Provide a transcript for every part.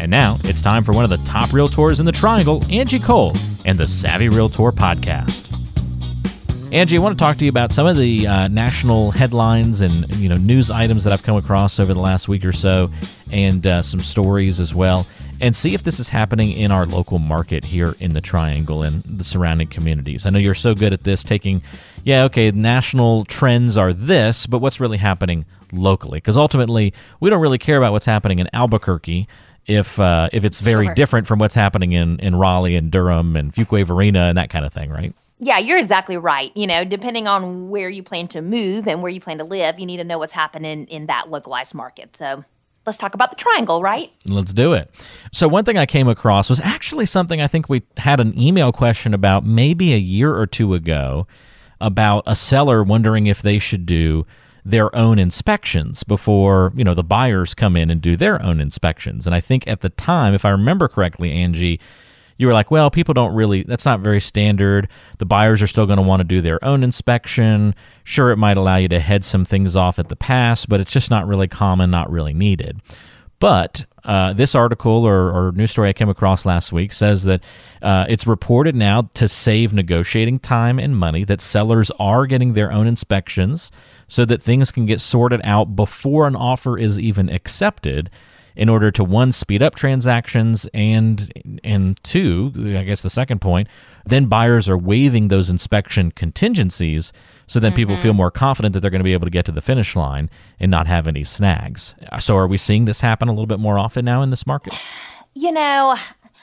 And now it's time for one of the top realtors in the triangle, Angie Cole, and the Savvy Realtor podcast. Angie, I want to talk to you about some of the uh, national headlines and you know news items that I've come across over the last week or so, and uh, some stories as well, and see if this is happening in our local market here in the Triangle and the surrounding communities. I know you're so good at this, taking, yeah, okay, national trends are this, but what's really happening locally? Because ultimately, we don't really care about what's happening in Albuquerque if uh, if it's very Sure. different from what's happening in, in Raleigh and Durham and Fuquay Varina and that kind of thing, right? Yeah, you're exactly right. You know, depending on where you plan to move and where you plan to live, you need to know what's happening in that localized market. So let's talk about the triangle, right? Let's do it. So, one thing I came across was actually something I think we had an email question about maybe a year or two ago about a seller wondering if they should do their own inspections before, you know, the buyers come in and do their own inspections. And I think at the time, if I remember correctly, Angie, you were like, well, people don't really, that's not very standard. The buyers are still going to want to do their own inspection. Sure, it might allow you to head some things off at the pass, but it's just not really common, not really needed. But uh, this article or, or news story I came across last week says that uh, it's reported now to save negotiating time and money that sellers are getting their own inspections so that things can get sorted out before an offer is even accepted in order to one speed up transactions and and two i guess the second point then buyers are waiving those inspection contingencies so then people feel more confident that they're going to be able to get to the finish line and not have any snags so are we seeing this happen a little bit more often now in this market You know,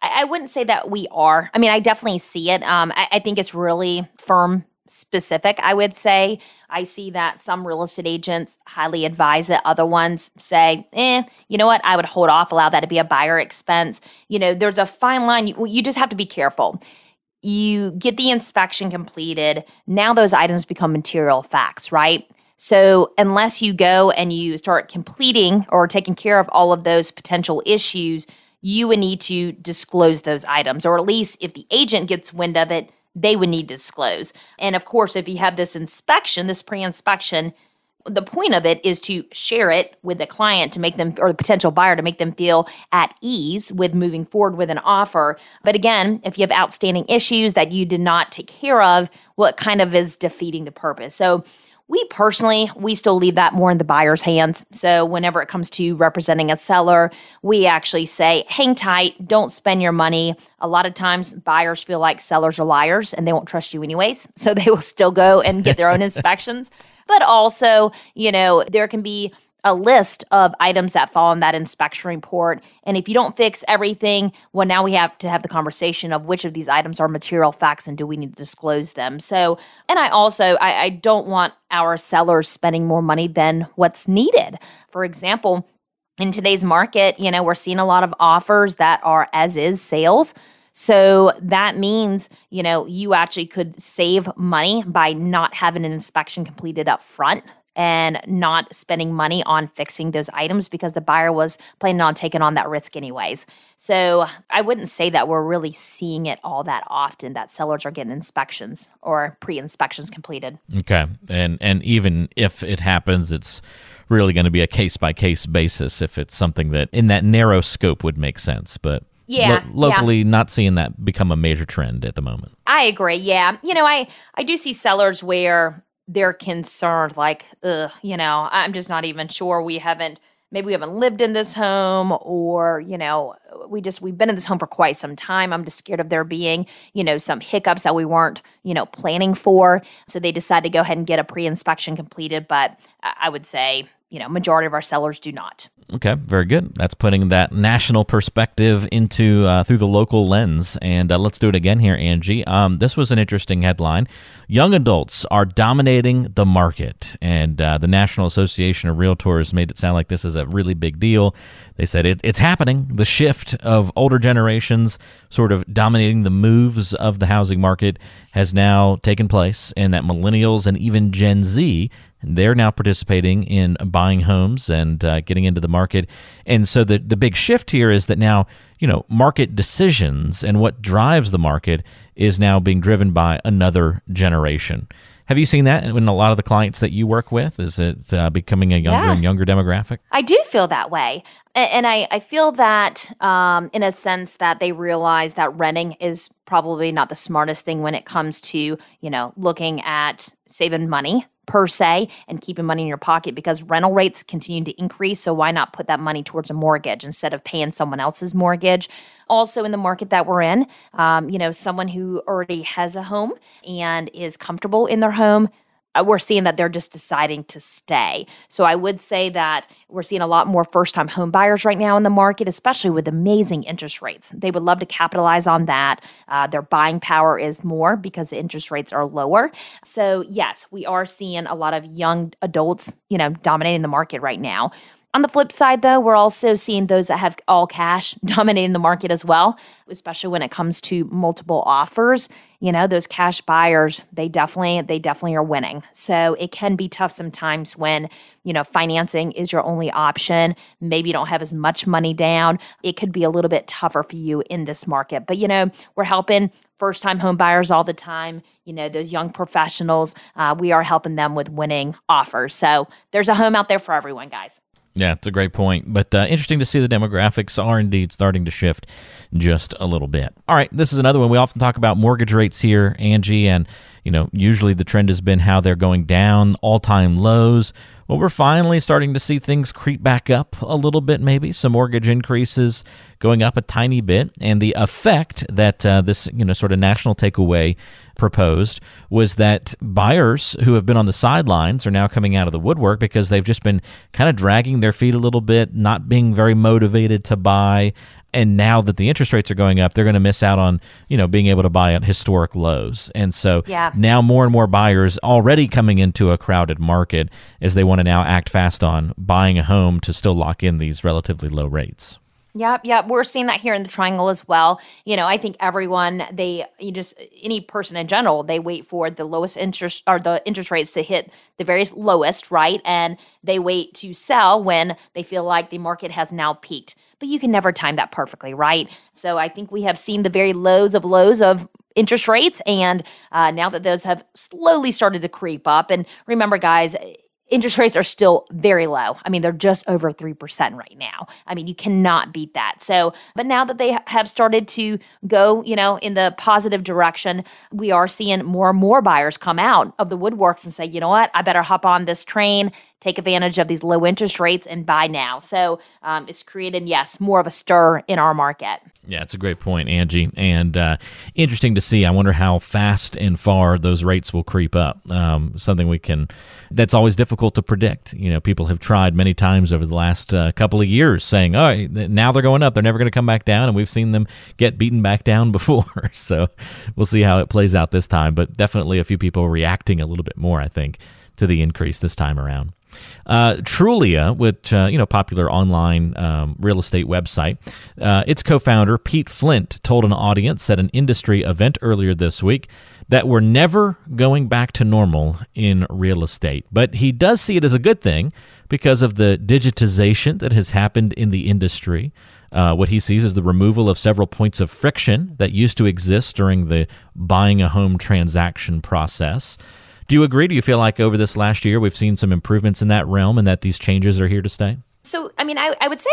I, I wouldn't say that we are. I mean, I definitely see it. Um, I, I think it's really firm specific, I would say. I see that some real estate agents highly advise it. Other ones say, eh, you know what? I would hold off, allow that to be a buyer expense. You know, there's a fine line. You, you just have to be careful. You get the inspection completed. Now those items become material facts, right? So, unless you go and you start completing or taking care of all of those potential issues, you would need to disclose those items, or at least if the agent gets wind of it, they would need to disclose. And of course, if you have this inspection, this pre inspection, the point of it is to share it with the client to make them or the potential buyer to make them feel at ease with moving forward with an offer. But again, if you have outstanding issues that you did not take care of, well, it kind of is defeating the purpose. So we personally, we still leave that more in the buyer's hands. So whenever it comes to representing a seller, we actually say, hang tight, don't spend your money. A lot of times buyers feel like sellers are liars and they won't trust you anyways. So they will still go and get their own inspections. But also, you know, there can be a list of items that fall in that inspection report. And if you don't fix everything, well, now we have to have the conversation of which of these items are material facts and do we need to disclose them. So, and I also, I, I don't want our sellers spending more money than what's needed. For example, in today's market, you know, we're seeing a lot of offers that are as is sales. So that means, you know, you actually could save money by not having an inspection completed up front and not spending money on fixing those items because the buyer was planning on taking on that risk anyways. So I wouldn't say that we're really seeing it all that often that sellers are getting inspections or pre-inspections completed. okay and and even if it happens it's really going to be a case by case basis if it's something that in that narrow scope would make sense but Yeah, yeah. locally not seeing that become a major trend at the moment I agree. Yeah. You know, I I do see sellers where they're concerned like, you know, I'm just not even sure we haven't maybe we haven't lived in this home or, you know, we just we've been in this home for quite some time. I'm just scared of there being, you know, some hiccups that we weren't, you know, planning for. So they decide to go ahead and get a pre-inspection completed, but I would say you know, majority of our sellers do not. Okay, very good. That's putting that national perspective into uh, through the local lens. And uh, let's do it again here, Angie. Um, this was an interesting headline. Young adults are dominating the market, and uh, the National Association of Realtors made it sound like this is a really big deal. They said it, it's happening. The shift of older generations sort of dominating the moves of the housing market has now taken place, and that millennials and even Gen Z they're now participating in buying homes and uh, getting into the market. And so the, the big shift here is that now, you know, market decisions and what drives the market is now being driven by another generation. Have you seen that in a lot of the clients that you work with? Is it uh, becoming a younger yeah. and younger demographic? I do feel that way. And, I, I feel that um, in a sense that they realize that renting is probably not the smartest thing when it comes to, you know, looking at saving money per se and keeping money in your pocket because rental rates continue to increase. So why not put that money towards a mortgage instead of paying someone else's mortgage? Also, in the market that we're in, um, you know, someone who already has a home and is comfortable in their home we're seeing that they're just deciding to stay. So I would say that we're seeing a lot more first time home buyers right now in the market, especially with amazing interest rates. They would love to capitalize on that. Uh, their buying power is more because the interest rates are lower. So, yes, we are seeing a lot of young adults, you know, dominating the market right now. On the flip side, though, we're also seeing those that have all cash dominating the market as well, especially when it comes to multiple offers. You know, those cash buyers, they definitely, they definitely are winning. So it can be tough sometimes when, you know, financing is your only option. Maybe you don't have as much money down. It could be a little bit tougher for you in this market. But, you know, we're helping first time home buyers all the time, you know, those young professionals. Uh, we are helping them with winning offers. So there's a home out there for everyone, guys. Yeah, it's a great point. But uh, interesting to see the demographics are indeed starting to shift just a little bit. All right, this is another one. We often talk about mortgage rates here, Angie, and you know, usually the trend has been how they're going down, all-time lows. Well, we're finally starting to see things creep back up a little bit, maybe some mortgage increases going up a tiny bit, and the effect that uh, this you know sort of national takeaway proposed was that buyers who have been on the sidelines are now coming out of the woodwork because they've just been kind of dragging their feet a little bit, not being very motivated to buy, and now that the interest rates are going up they're going to miss out on you know being able to buy at historic lows and so yeah. now more and more buyers already coming into a crowded market as they want to now act fast on buying a home to still lock in these relatively low rates Yep, yep. We're seeing that here in the triangle as well. You know, I think everyone they you just any person in general, they wait for the lowest interest or the interest rates to hit the very lowest, right? And they wait to sell when they feel like the market has now peaked. But you can never time that perfectly, right? So I think we have seen the very lows of lows of interest rates and uh, now that those have slowly started to creep up and remember guys interest rates are still very low. I mean, they're just over 3% right now. I mean, you cannot beat that. So, but now that they have started to go, you know, in the positive direction, we are seeing more and more buyers come out of the woodworks and say, you know what, I better hop on this train take advantage of these low interest rates and buy now. So um, it's created, yes, more of a stir in our market. Yeah, it's a great point, Angie, and uh, interesting to see. I wonder how fast and far those rates will creep up. Um, something we can that's always difficult to predict. You know, people have tried many times over the last uh, couple of years, saying, "Oh, now they're going up; they're never going to come back down," and we've seen them get beaten back down before. so we'll see how it plays out this time. But definitely, a few people reacting a little bit more, I think, to the increase this time around. Uh, Trulia, which uh, you know, popular online um, real estate website, uh, its co-founder Pete Flint told an audience at an industry event earlier this week that we're never going back to normal in real estate. But he does see it as a good thing because of the digitization that has happened in the industry. Uh, what he sees is the removal of several points of friction that used to exist during the buying a home transaction process. Do you agree? Do you feel like over this last year we've seen some improvements in that realm and that these changes are here to stay? So, I mean, I, I would say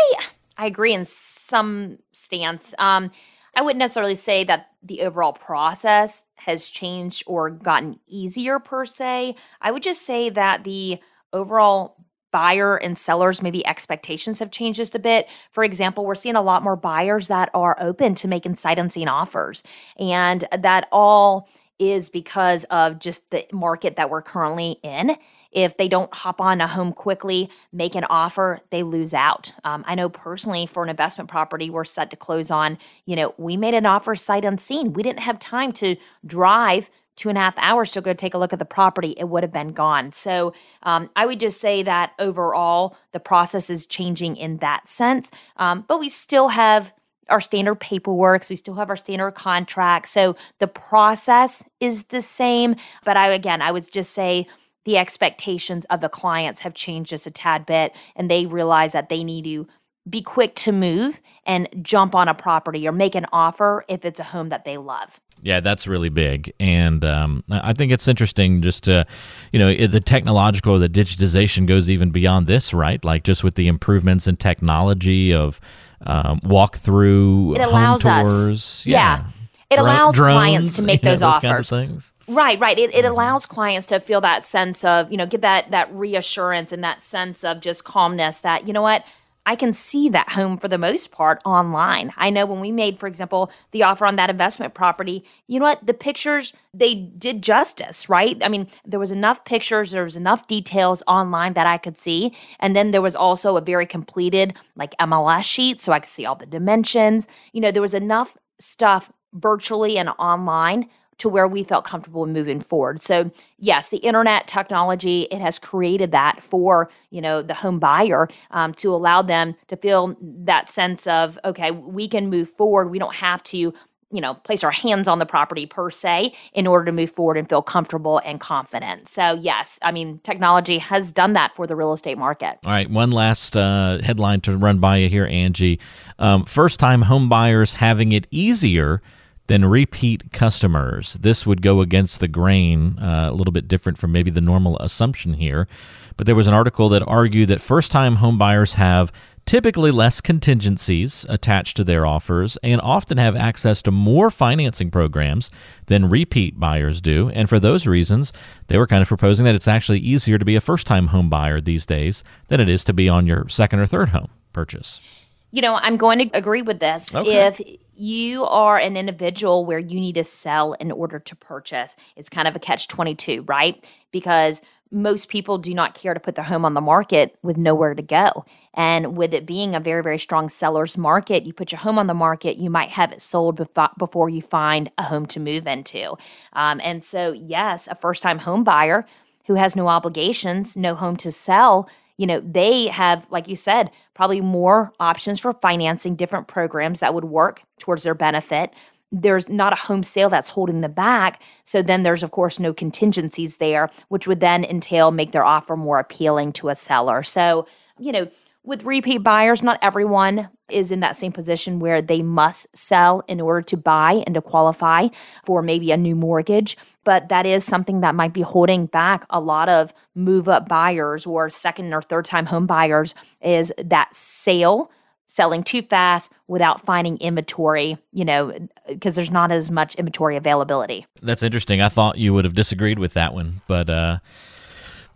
I agree in some stance. Um, I wouldn't necessarily say that the overall process has changed or gotten easier per se. I would just say that the overall buyer and sellers maybe expectations have changed just a bit. For example, we're seeing a lot more buyers that are open to making sight unseen offers and that all is because of just the market that we're currently in if they don't hop on a home quickly, make an offer, they lose out. Um, I know personally for an investment property we're set to close on, you know, we made an offer sight unseen. We didn't have time to drive two and a half hours to go take a look at the property, it would have been gone. So um, I would just say that overall, the process is changing in that sense. Um, but we still have our standard paperwork. So we still have our standard contract. So the process is the same. But I, again, I would just say the expectations of the clients have changed just a tad bit and they realize that they need to be quick to move and jump on a property or make an offer if it's a home that they love. Yeah, that's really big, and um, I think it's interesting. Just to, you know, the technological, the digitization goes even beyond this, right? Like just with the improvements in technology of um, walk through it allows tours. Us, yeah. yeah. It allows drones, clients to make those, know, those offers. Of things. Right, right. It, it allows clients to feel that sense of, you know, get that that reassurance and that sense of just calmness that, you know what, I can see that home for the most part online. I know when we made, for example, the offer on that investment property, you know what? The pictures, they did justice, right? I mean, there was enough pictures, there was enough details online that I could see. And then there was also a very completed, like MLS sheet, so I could see all the dimensions. You know, there was enough stuff virtually and online to where we felt comfortable moving forward. So, yes, the internet technology it has created that for you know the home buyer um, to allow them to feel that sense of okay, we can move forward. We don't have to you know place our hands on the property per se in order to move forward and feel comfortable and confident. So, yes, I mean technology has done that for the real estate market. All right, one last uh, headline to run by you here, Angie. Um, first time home buyers having it easier than repeat customers. This would go against the grain, uh, a little bit different from maybe the normal assumption here. But there was an article that argued that first time homebuyers have typically less contingencies attached to their offers and often have access to more financing programs than repeat buyers do. And for those reasons, they were kind of proposing that it's actually easier to be a first time home buyer these days than it is to be on your second or third home purchase. You know, I'm going to agree with this. Okay. If you are an individual where you need to sell in order to purchase, it's kind of a catch 22, right? Because most people do not care to put their home on the market with nowhere to go. And with it being a very, very strong seller's market, you put your home on the market, you might have it sold before you find a home to move into. Um, and so, yes, a first time home buyer who has no obligations, no home to sell you know, they have, like you said, probably more options for financing different programs that would work towards their benefit. There's not a home sale that's holding them back. So then there's, of course, no contingencies there, which would then entail make their offer more appealing to a seller. So, you know, with repeat buyers, not everyone is in that same position where they must sell in order to buy and to qualify for maybe a new mortgage. But that is something that might be holding back a lot of move up buyers or second or third time home buyers is that sale selling too fast without finding inventory, you know, because there's not as much inventory availability. That's interesting. I thought you would have disagreed with that one, but uh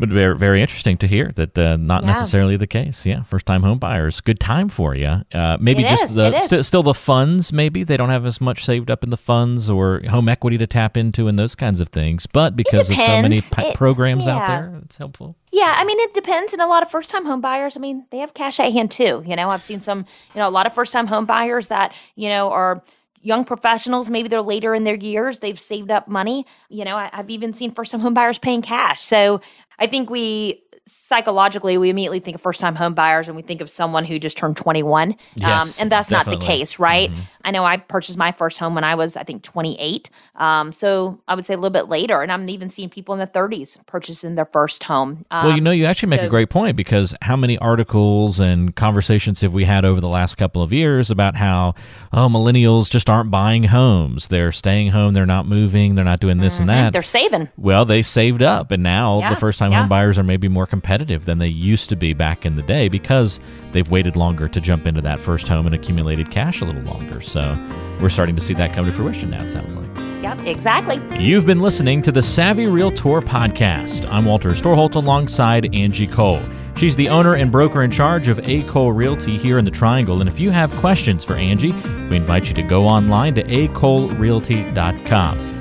but very, very interesting to hear that uh, not yeah. necessarily the case. Yeah, first time home buyers, good time for you. Uh, maybe it just is, the st- still the funds. Maybe they don't have as much saved up in the funds or home equity to tap into and those kinds of things. But because of so many p- programs yeah. out there, it's helpful. Yeah, I mean it depends. And a lot of first time home buyers, I mean, they have cash at hand too. You know, I've seen some, you know, a lot of first time home buyers that you know are young professionals, maybe they're later in their years, they've saved up money. You know, I, have even seen first time home buyers paying cash. So I think we psychologically we immediately think of first time home buyers and we think of someone who just turned 21 yes, um, and that's definitely. not the case right? Mm-hmm. i know i purchased my first home when i was i think 28 um, so i would say a little bit later and i'm even seeing people in the 30s purchasing their first home. Um, well you know you actually make so, a great point because how many articles and conversations have we had over the last couple of years about how oh millennials just aren't buying homes. They're staying home. They're not moving. They're not doing this mm-hmm. and that. They're saving. Well they saved up and now yeah, the first time yeah. home buyers are maybe more competitive than they used to be back in the day because they've waited longer to jump into that first home and accumulated cash a little longer. So we're starting to see that come to fruition now, it sounds like. Yep, exactly. You've been listening to the Savvy Realtor podcast. I'm Walter Storholt alongside Angie Cole. She's the owner and broker in charge of A. Cole Realty here in the Triangle. And if you have questions for Angie, we invite you to go online to acolerealty.com.